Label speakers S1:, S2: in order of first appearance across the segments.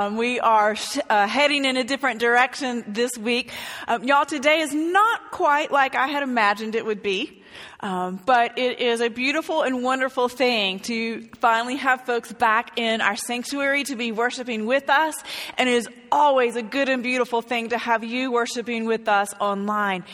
S1: Um, we are uh, heading in a different direction this week. Um, y'all, today is not quite like I had imagined it would be, um, but it is a beautiful and wonderful thing to finally have folks back in our sanctuary to be worshiping with us. And it is always a good and beautiful thing to have you worshiping with us online.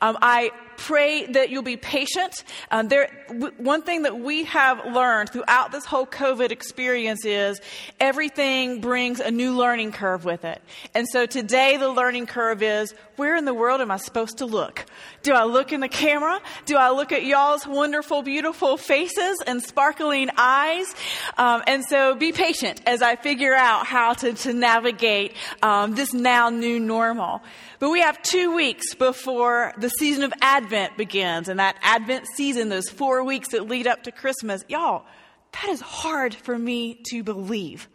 S1: Um, I pray that you'll be patient. Um, there, w- one thing that we have learned throughout this whole COVID experience is everything brings a new learning curve with it. And so today the learning curve is where in the world am I supposed to look? Do I look in the camera? Do I look at y'all's wonderful, beautiful faces and sparkling eyes? Um, and so be patient as I figure out how to, to navigate um, this now new normal. But we have two weeks before the season of Advent begins, and that Advent season, those four weeks that lead up to Christmas, y'all, that is hard for me to believe.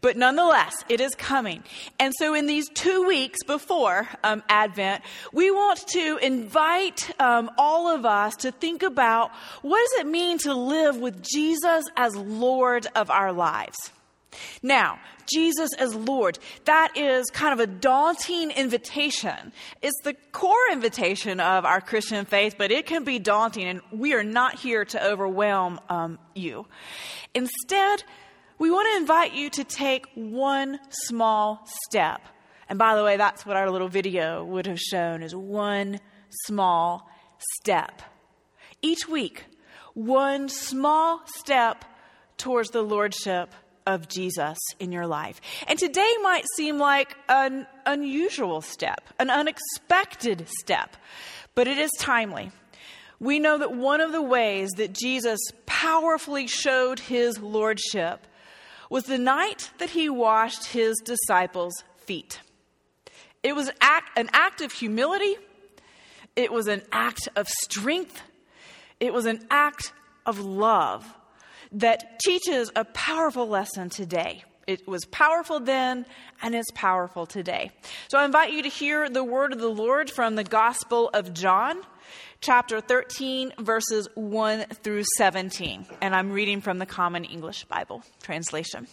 S1: But nonetheless, it is coming. And so, in these two weeks before um, Advent, we want to invite um, all of us to think about what does it mean to live with Jesus as Lord of our lives. Now, Jesus as Lord, that is kind of a daunting invitation. It's the core invitation of our Christian faith, but it can be daunting, and we are not here to overwhelm um, you. Instead, we want to invite you to take one small step. And by the way, that's what our little video would have shown is one small step. Each week, one small step towards the Lordship of Jesus in your life. And today might seem like an unusual step, an unexpected step, but it is timely. We know that one of the ways that Jesus powerfully showed his lordship was the night that he washed his disciples' feet. It was an act of humility, it was an act of strength, it was an act of love that teaches a powerful lesson today. It was powerful then and it's powerful today. So I invite you to hear the word of the Lord from the Gospel of John, chapter 13, verses 1 through 17. And I'm reading from the Common English Bible translation.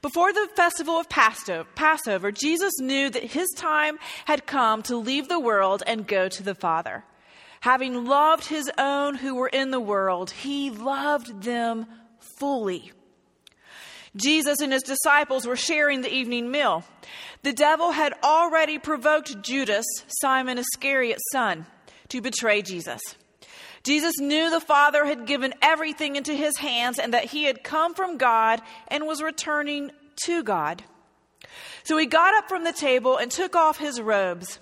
S1: Before the festival of Passover, Jesus knew that his time had come to leave the world and go to the Father. Having loved his own who were in the world, he loved them fully. Jesus and his disciples were sharing the evening meal. The devil had already provoked Judas, Simon Iscariot's son, to betray Jesus. Jesus knew the Father had given everything into his hands and that he had come from God and was returning to God. So he got up from the table and took off his robes.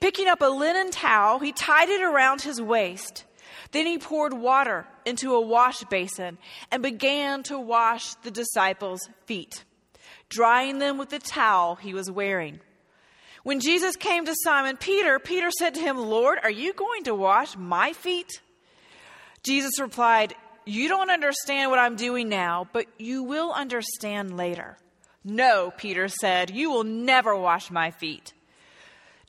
S1: Picking up a linen towel, he tied it around his waist. Then he poured water into a wash basin and began to wash the disciples' feet, drying them with the towel he was wearing. When Jesus came to Simon Peter, Peter said to him, Lord, are you going to wash my feet? Jesus replied, You don't understand what I'm doing now, but you will understand later. No, Peter said, you will never wash my feet.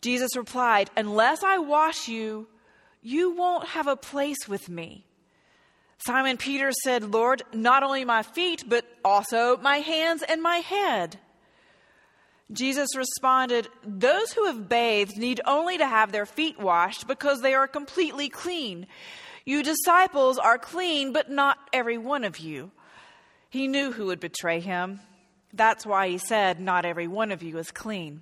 S1: Jesus replied, Unless I wash you, you won't have a place with me. Simon Peter said, Lord, not only my feet, but also my hands and my head. Jesus responded, Those who have bathed need only to have their feet washed because they are completely clean. You disciples are clean, but not every one of you. He knew who would betray him. That's why he said, Not every one of you is clean.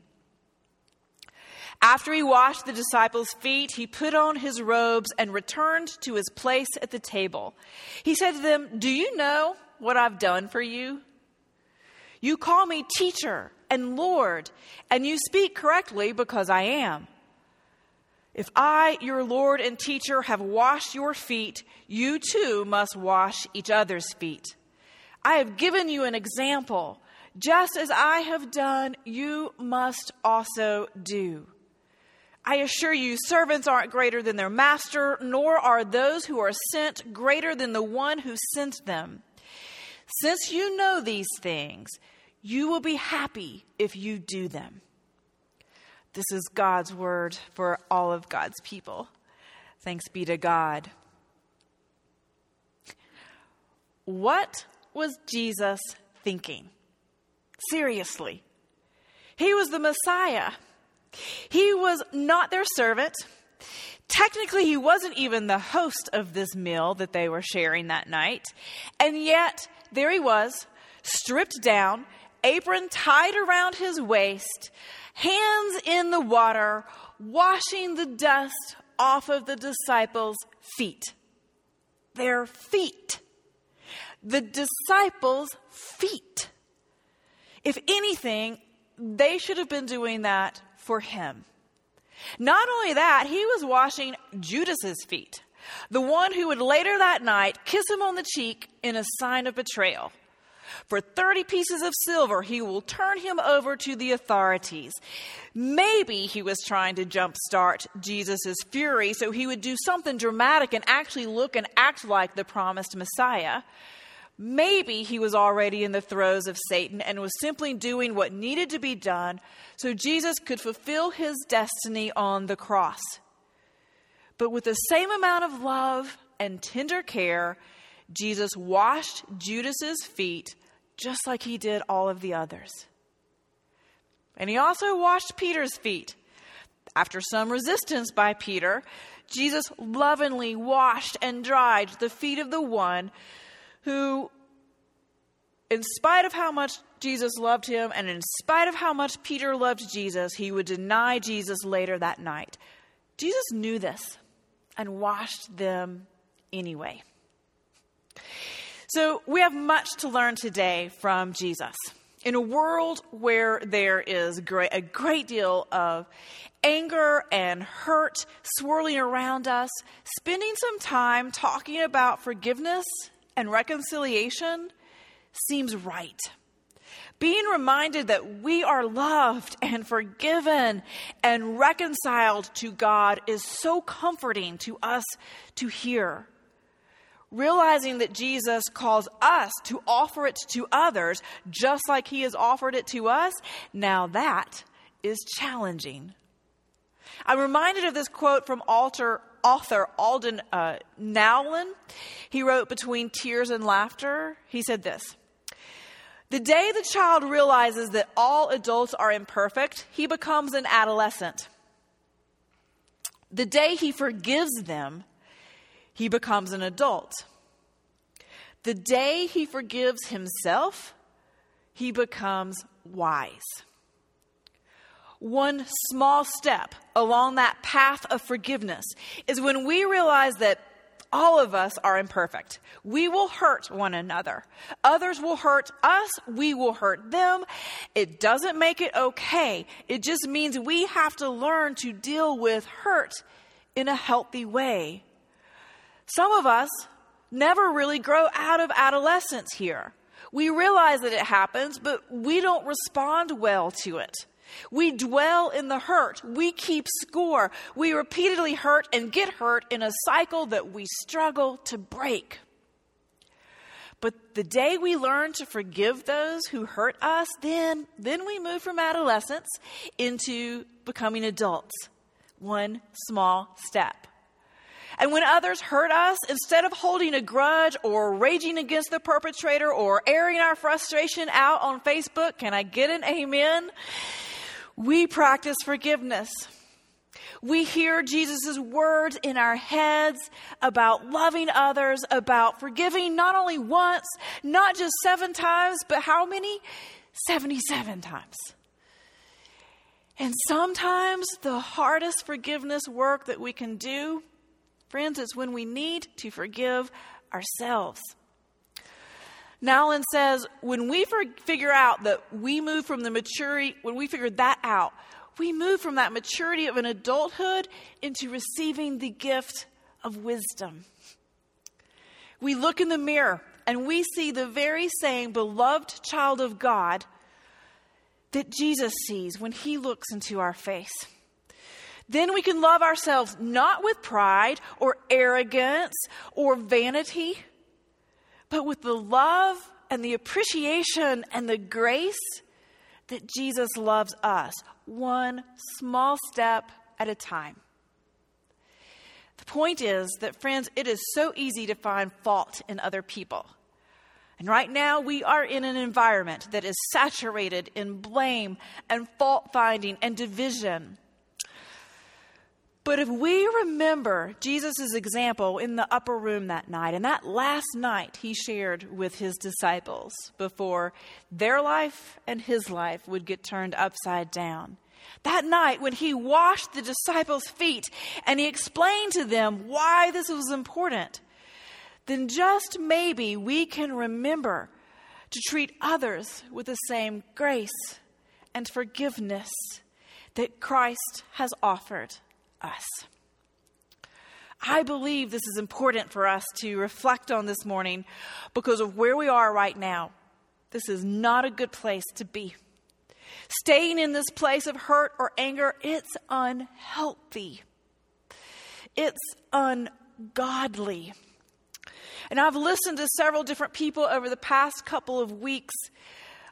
S1: After he washed the disciples' feet, he put on his robes and returned to his place at the table. He said to them, Do you know what I've done for you? You call me teacher and Lord, and you speak correctly because I am. If I, your Lord and teacher, have washed your feet, you too must wash each other's feet. I have given you an example. Just as I have done, you must also do. I assure you, servants aren't greater than their master, nor are those who are sent greater than the one who sent them. Since you know these things, you will be happy if you do them. This is God's word for all of God's people. Thanks be to God. What was Jesus thinking. Seriously. He was the Messiah. He was not their servant. Technically, he wasn't even the host of this meal that they were sharing that night. And yet, there he was, stripped down, apron tied around his waist, hands in the water, washing the dust off of the disciples' feet. Their feet. The disciples' feet. If anything, they should have been doing that for him. Not only that, he was washing Judas's feet, the one who would later that night kiss him on the cheek in a sign of betrayal. For 30 pieces of silver, he will turn him over to the authorities. Maybe he was trying to jumpstart Jesus' fury so he would do something dramatic and actually look and act like the promised Messiah. Maybe he was already in the throes of Satan and was simply doing what needed to be done so Jesus could fulfill his destiny on the cross. But with the same amount of love and tender care, Jesus washed Judas's feet just like he did all of the others. And he also washed Peter's feet. After some resistance by Peter, Jesus lovingly washed and dried the feet of the one who, in spite of how much Jesus loved him and in spite of how much Peter loved Jesus, he would deny Jesus later that night. Jesus knew this and washed them anyway. So, we have much to learn today from Jesus. In a world where there is great, a great deal of anger and hurt swirling around us, spending some time talking about forgiveness and reconciliation seems right. Being reminded that we are loved and forgiven and reconciled to God is so comforting to us to hear. Realizing that Jesus calls us to offer it to others just like he has offered it to us, now that is challenging. I'm reminded of this quote from altar, author Alden uh, Nowlan. He wrote Between Tears and Laughter. He said this The day the child realizes that all adults are imperfect, he becomes an adolescent. The day he forgives them, he becomes an adult. The day he forgives himself, he becomes wise one small step along that path of forgiveness is when we realize that all of us are imperfect. We will hurt one another. Others will hurt us. We will hurt them. It doesn't make it okay. It just means we have to learn to deal with hurt in a healthy way. Some of us never really grow out of adolescence here. We realize that it happens, but we don't respond well to it. We dwell in the hurt. We keep score. We repeatedly hurt and get hurt in a cycle that we struggle to break. But the day we learn to forgive those who hurt us, then, then we move from adolescence into becoming adults. One small step. And when others hurt us, instead of holding a grudge or raging against the perpetrator or airing our frustration out on Facebook, can I get an amen? We practice forgiveness. We hear Jesus' words in our heads about loving others, about forgiving not only once, not just seven times, but how many? 77 times. And sometimes the hardest forgiveness work that we can do, friends, is when we need to forgive ourselves. Nowlan says, when we figure out that we move from the maturity, when we figure that out, we move from that maturity of an adulthood into receiving the gift of wisdom. We look in the mirror and we see the very same beloved child of God that Jesus sees when he looks into our face. Then we can love ourselves not with pride or arrogance or vanity but with the love and the appreciation and the grace that Jesus loves us, one small step at a time. The point is that, friends, it is so easy to find fault in other people. And right now, we are in an environment that is saturated in blame and fault finding and division. But if we remember Jesus' example in the upper room that night, and that last night he shared with his disciples before their life and his life would get turned upside down. That night when he washed the disciples' feet and he explained to them why this was important, then just maybe we can remember to treat others with the same grace and forgiveness that Christ has offered us. I believe this is important for us to reflect on this morning because of where we are right now. This is not a good place to be. Staying in this place of hurt or anger, it's unhealthy. It's ungodly. And I've listened to several different people over the past couple of weeks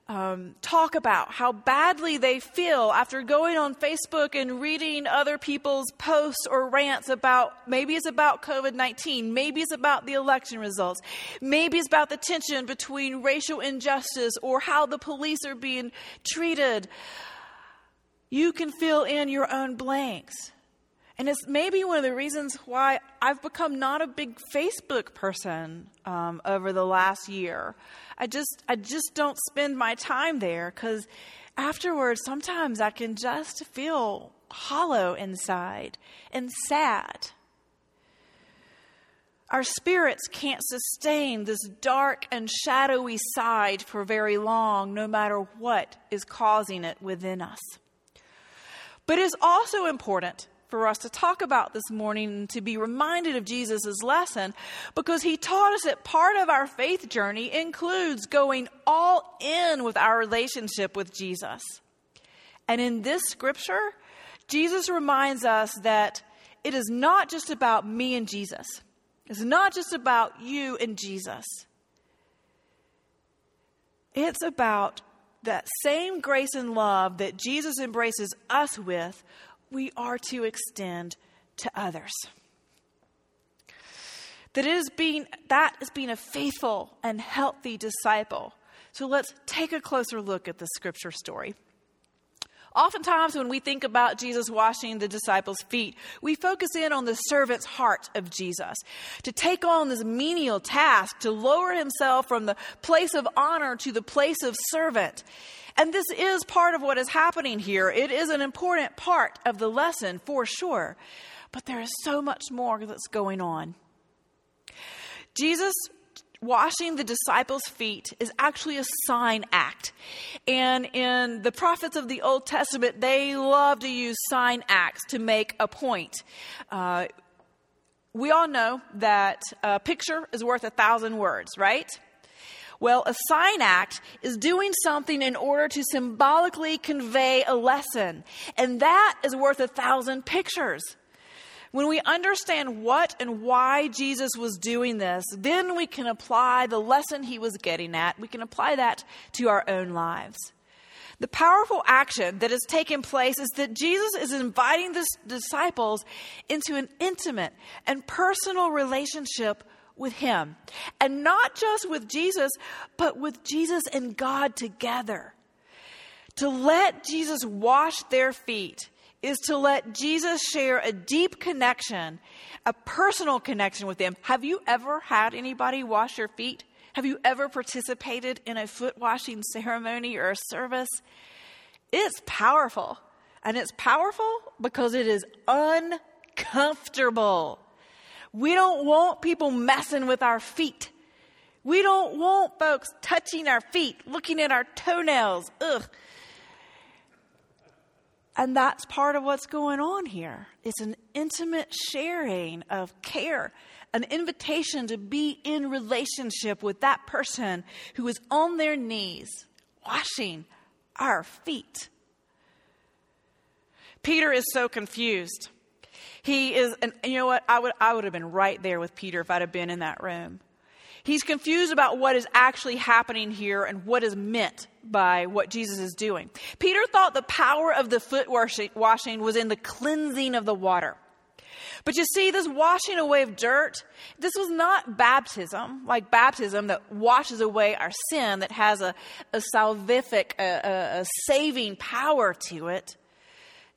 S1: um, talk about how badly they feel after going on Facebook and reading other people's posts or rants about maybe it's about COVID 19, maybe it's about the election results, maybe it's about the tension between racial injustice or how the police are being treated. You can fill in your own blanks. And it's maybe one of the reasons why I've become not a big Facebook person um, over the last year. I just I just don't spend my time there because afterwards sometimes I can just feel hollow inside and sad. Our spirits can't sustain this dark and shadowy side for very long, no matter what is causing it within us. But it's also important for us to talk about this morning and to be reminded of Jesus' lesson because he taught us that part of our faith journey includes going all in with our relationship with Jesus. And in this scripture, Jesus reminds us that it is not just about me and Jesus. It's not just about you and Jesus. It's about that same grace and love that Jesus embraces us with we are to extend to others. That is being that is being a faithful and healthy disciple. So let's take a closer look at the scripture story. Oftentimes, when we think about Jesus washing the disciples' feet, we focus in on the servant's heart of Jesus to take on this menial task, to lower himself from the place of honor to the place of servant. And this is part of what is happening here. It is an important part of the lesson for sure. But there is so much more that's going on. Jesus washing the disciples' feet is actually a sign act. And in the prophets of the Old Testament, they love to use sign acts to make a point. Uh, we all know that a picture is worth a thousand words, right? Well, a sign act is doing something in order to symbolically convey a lesson, and that is worth a thousand pictures. When we understand what and why Jesus was doing this, then we can apply the lesson he was getting at. We can apply that to our own lives. The powerful action that has taken place is that Jesus is inviting the disciples into an intimate and personal relationship with Him. And not just with Jesus, but with Jesus and God together. To let Jesus wash their feet is to let Jesus share a deep connection, a personal connection with them. Have you ever had anybody wash your feet? Have you ever participated in a foot washing ceremony or a service? It's powerful. And it's powerful because it is uncomfortable. We don't want people messing with our feet. We don't want folks touching our feet, looking at our toenails. Ugh. And that's part of what's going on here. It's an intimate sharing of care, an invitation to be in relationship with that person who is on their knees washing our feet. Peter is so confused. He is, and you know what? I would, I would have been right there with Peter if I'd have been in that room. He's confused about what is actually happening here and what is meant by what Jesus is doing. Peter thought the power of the foot washing was in the cleansing of the water. But you see, this washing away of dirt, this was not baptism, like baptism that washes away our sin, that has a, a salvific, a, a, a saving power to it.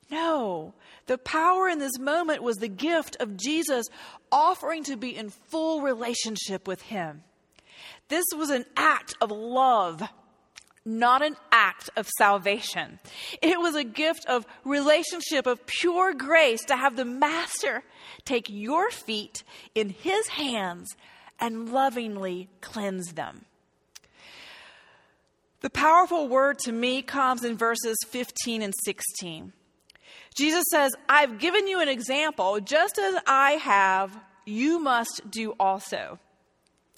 S1: No, the power in this moment was the gift of Jesus offering to be in full relationship with Him. This was an act of love not an act of salvation. It was a gift of relationship, of pure grace to have the Master take your feet in His hands and lovingly cleanse them. The powerful word to me comes in verses 15 and 16. Jesus says, I've given you an example, just as I have, you must do also.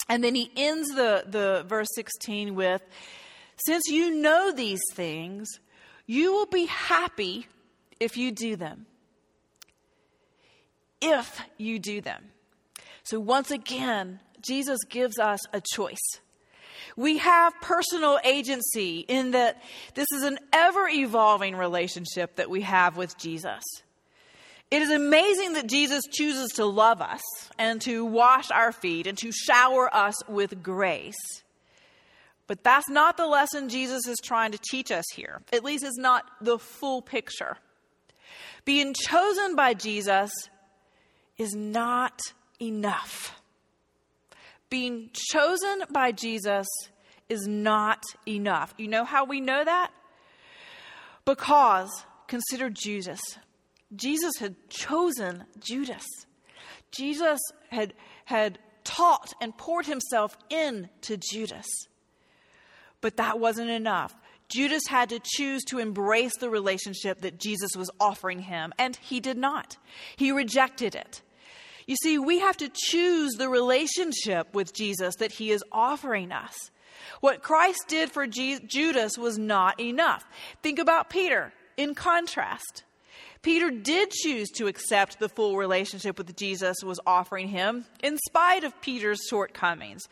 S1: And then he ends the, the verse 16 with, since you know these things, you will be happy if you do them. If you do them. So once again, Jesus gives us a choice. We have personal agency in that this is an ever evolving relationship that we have with Jesus. It is amazing that Jesus chooses to love us and to wash our feet and to shower us with grace. But that's not the lesson Jesus is trying to teach us here. At least it's not the full picture. Being chosen by Jesus is not enough. Being chosen by Jesus is not enough. You know how we know that? Because consider Jesus. Jesus had chosen Judas. Jesus had, had taught and poured himself into Judas. But that wasn't enough. Judas had to choose to embrace the relationship that Jesus was offering him, and he did not. He rejected it. You see, we have to choose the relationship with Jesus that he is offering us. What Christ did for Judas was not enough. Think about Peter in contrast. Peter did choose to accept the full relationship with Jesus was offering him in spite of Peter's shortcomings.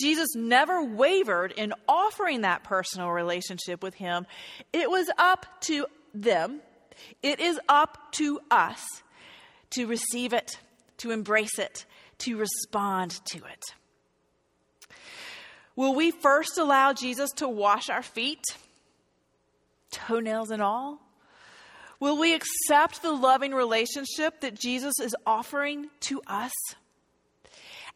S1: Jesus never wavered in offering that personal relationship with him. It was up to them. It is up to us to receive it, to embrace it, to respond to it. Will we first allow Jesus to wash our feet, toenails and all? Will we accept the loving relationship that Jesus is offering to us?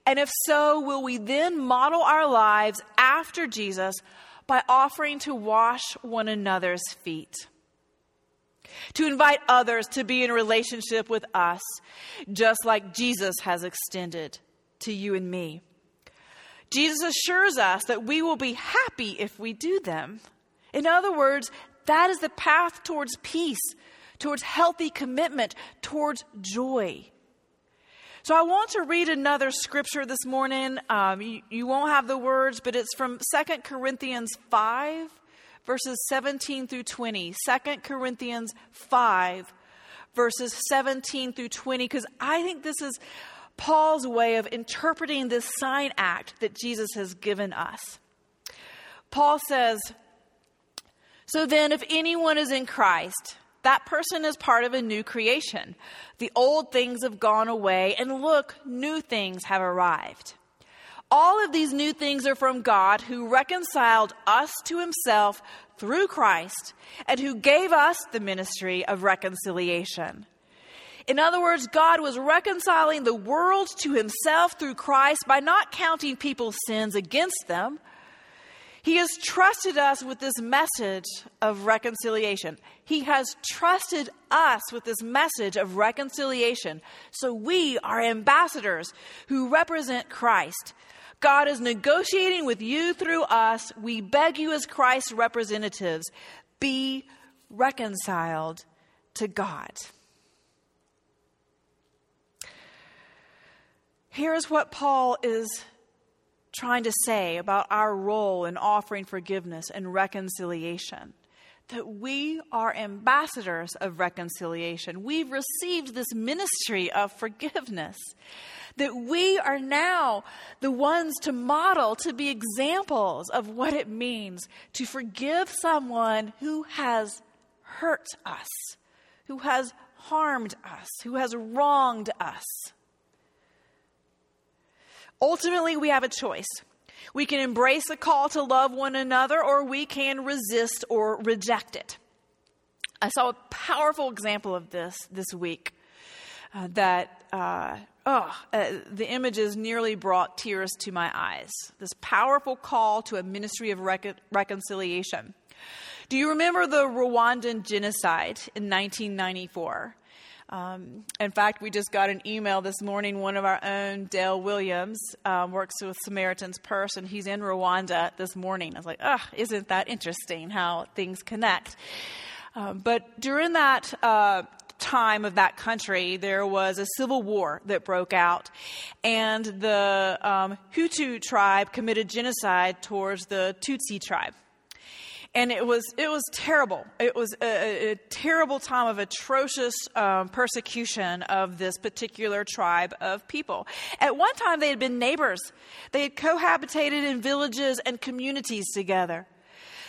S1: And if so, will we then model our lives after Jesus by offering to wash one another's feet? To invite others to be in relationship with us, just like Jesus has extended to you and me. Jesus assures us that we will be happy if we do them. In other words, that is the path towards peace, towards healthy commitment, towards joy. So I want to read another scripture this morning. Um, you, you, won't have the words, but it's from 2 Corinthians 5, verses 17 through 20. 2 Corinthians 5, verses 17 through 20, because I think this is Paul's way of interpreting this sign act that Jesus has given us. Paul says, So then, if anyone is in Christ, that person is part of a new creation. The old things have gone away, and look, new things have arrived. All of these new things are from God who reconciled us to himself through Christ and who gave us the ministry of reconciliation. In other words, God was reconciling the world to himself through Christ by not counting people's sins against them. He has trusted us with this message of reconciliation. He has trusted us with this message of reconciliation. So we are ambassadors who represent Christ. God is negotiating with you through us. We beg you, as Christ's representatives, be reconciled to God. Here's what Paul is trying to say about our role in offering forgiveness and reconciliation that we are ambassadors of reconciliation. We've received this ministry of forgiveness. That we are now the ones to model, to be examples of what it means to forgive someone who has hurt us, who has harmed us, who has wronged us. Ultimately, we have a choice. We can embrace the call to love one another, or we can resist or reject it. I saw a powerful example of this this week uh, that, uh, oh, uh, the images nearly brought tears to my eyes. This powerful call to a ministry of rec- reconciliation. Do you remember the Rwandan genocide in 1994? Um, in fact, we just got an email this morning. One of our own, Dale Williams, um, works with Samaritan's Purse, and he's in Rwanda this morning. I was like, ah, isn't that interesting how things connect? Um, but during that uh, time of that country, there was a civil war that broke out, and the um, Hutu tribe committed genocide towards the Tutsi tribe and it was it was terrible. It was a, a terrible time of atrocious um, persecution of this particular tribe of people. At one time, they had been neighbors. They had cohabitated in villages and communities together.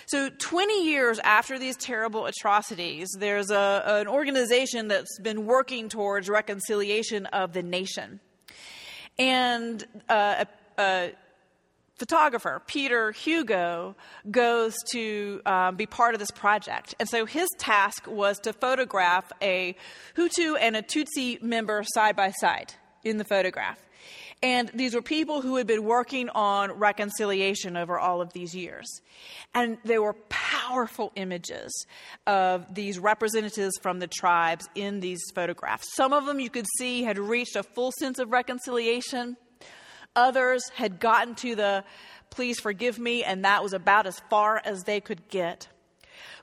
S1: So, 20 years after these terrible atrocities, there's a, an organization that's been working towards reconciliation of the nation. And uh, a, a photographer, Pieter Hugo, goes to um, be part of this project. And so his task was to photograph a Hutu and a Tutsi member side by side in the photograph. And these were people who had been working on reconciliation over all of these years. And they were powerful images of these representatives from the tribes in these photographs. Some of them you could see had reached a full sense of reconciliation. Others had gotten to the please forgive me, and that was about as far as they could get.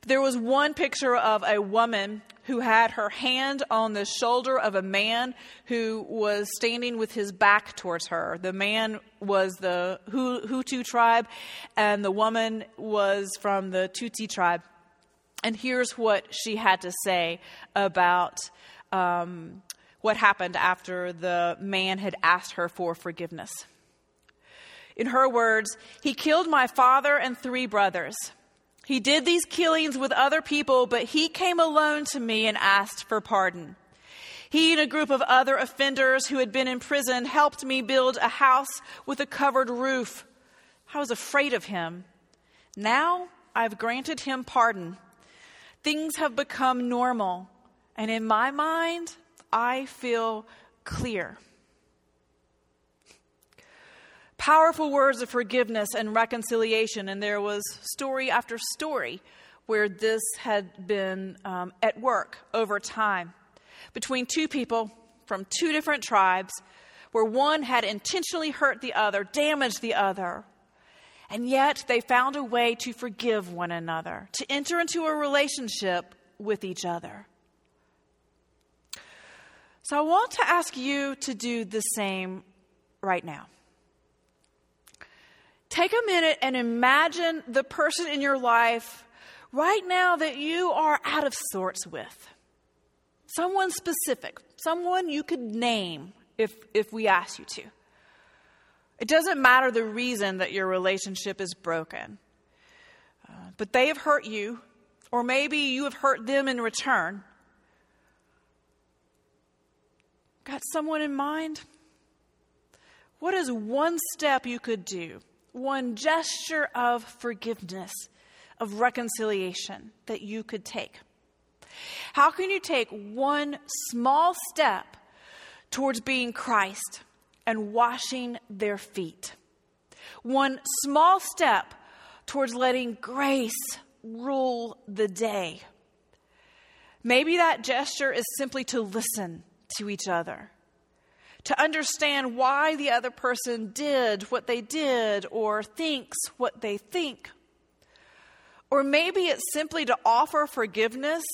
S1: There was one picture of a woman who had her hand on the shoulder of a man who was standing with his back towards her. The man was the Hutu tribe, and the woman was from the Tutsi tribe. And here's what she had to say about um, what happened after the man had asked her for forgiveness. In her words, he killed my father and three brothers. He did these killings with other people, but he came alone to me and asked for pardon. He and a group of other offenders who had been in prison helped me build a house with a covered roof. I was afraid of him. Now I've granted him pardon. Things have become normal, and in my mind, I feel clear. Powerful words of forgiveness and reconciliation, and there was story after story where this had been um, at work over time between two people from two different tribes where one had intentionally hurt the other, damaged the other, and yet they found a way to forgive one another, to enter into a relationship with each other. So I want to ask you to do the same right now. Take a minute and imagine the person in your life right now that you are out of sorts with. Someone specific, someone you could name if, if we ask you to. It doesn't matter the reason that your relationship is broken, uh, but they have hurt you, or maybe you have hurt them in return. Got someone in mind? What is one step you could do, one gesture of forgiveness, of reconciliation that you could take? How can you take one small step towards being Christ and washing their feet? One small step towards letting grace rule the day. Maybe that gesture is simply to listen to each other, to understand why the other person did what they did or thinks what they think. Or maybe it's simply to offer forgiveness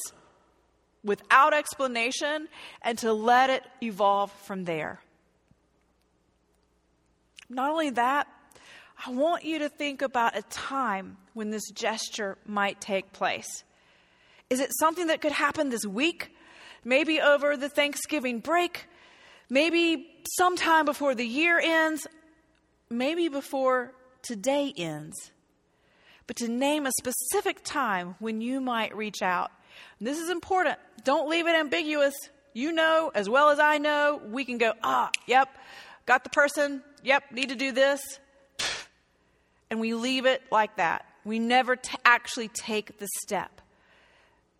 S1: without explanation and to let it evolve from there. Not only that, I want you to think about a time when this gesture might take place. Is it something that could happen this week? maybe over the Thanksgiving break, maybe sometime before the year ends, maybe before today ends. But to name a specific time when you might reach out And this is important. Don't leave it ambiguous. You know as well as I know, we can go, ah, yep, got the person, yep, need to do this. And we leave it like that. We never t- actually take the step.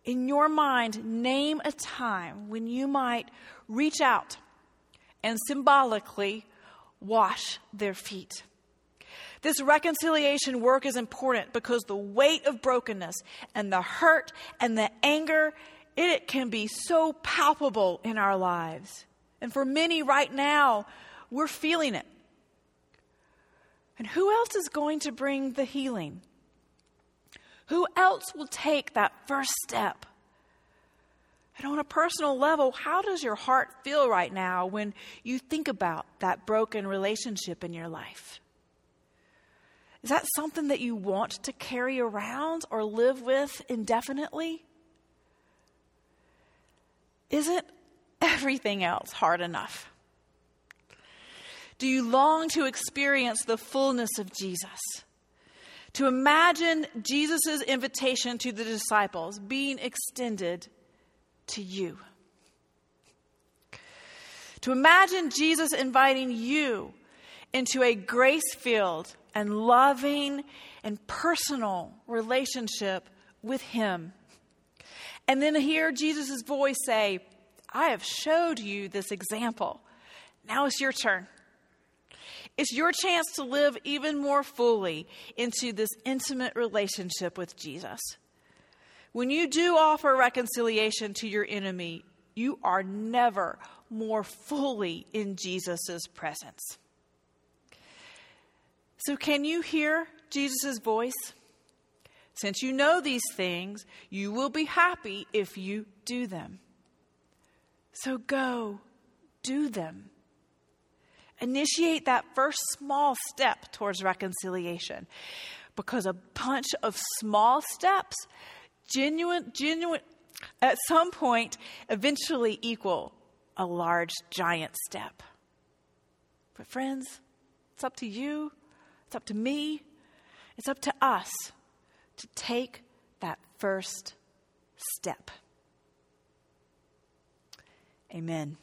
S1: In your mind, name a time when you might reach out and symbolically wash their feet. This reconciliation work is important because the weight of brokenness and the hurt and the anger, it can be so palpable in our lives. And for many right now, we're feeling it. And who else is going to bring the healing? Who else will take that first step? And on a personal level, how does your heart feel right now when you think about that broken relationship in your life? Is that something that you want to carry around or live with indefinitely? Isn't everything else hard enough? Do you long to experience the fullness of Jesus? To imagine Jesus' invitation to the disciples being extended to you? To imagine Jesus inviting you into a grace filled, and loving and personal relationship with Him. And then hear Jesus' voice say, I have showed you this example. Now it's your turn. It's your chance to live even more fully into this intimate relationship with Jesus. When you do offer reconciliation to your enemy, you are never more fully in Jesus' presence. So, can you hear Jesus' voice? Since you know these things, you will be happy if you do them. So, go do them. Initiate that first small step towards reconciliation because a bunch of small steps, genuine, genuine, at some point, eventually equal a large, giant step. But, friends, it's up to you it's up to me. It's up to us to take that first step. Amen.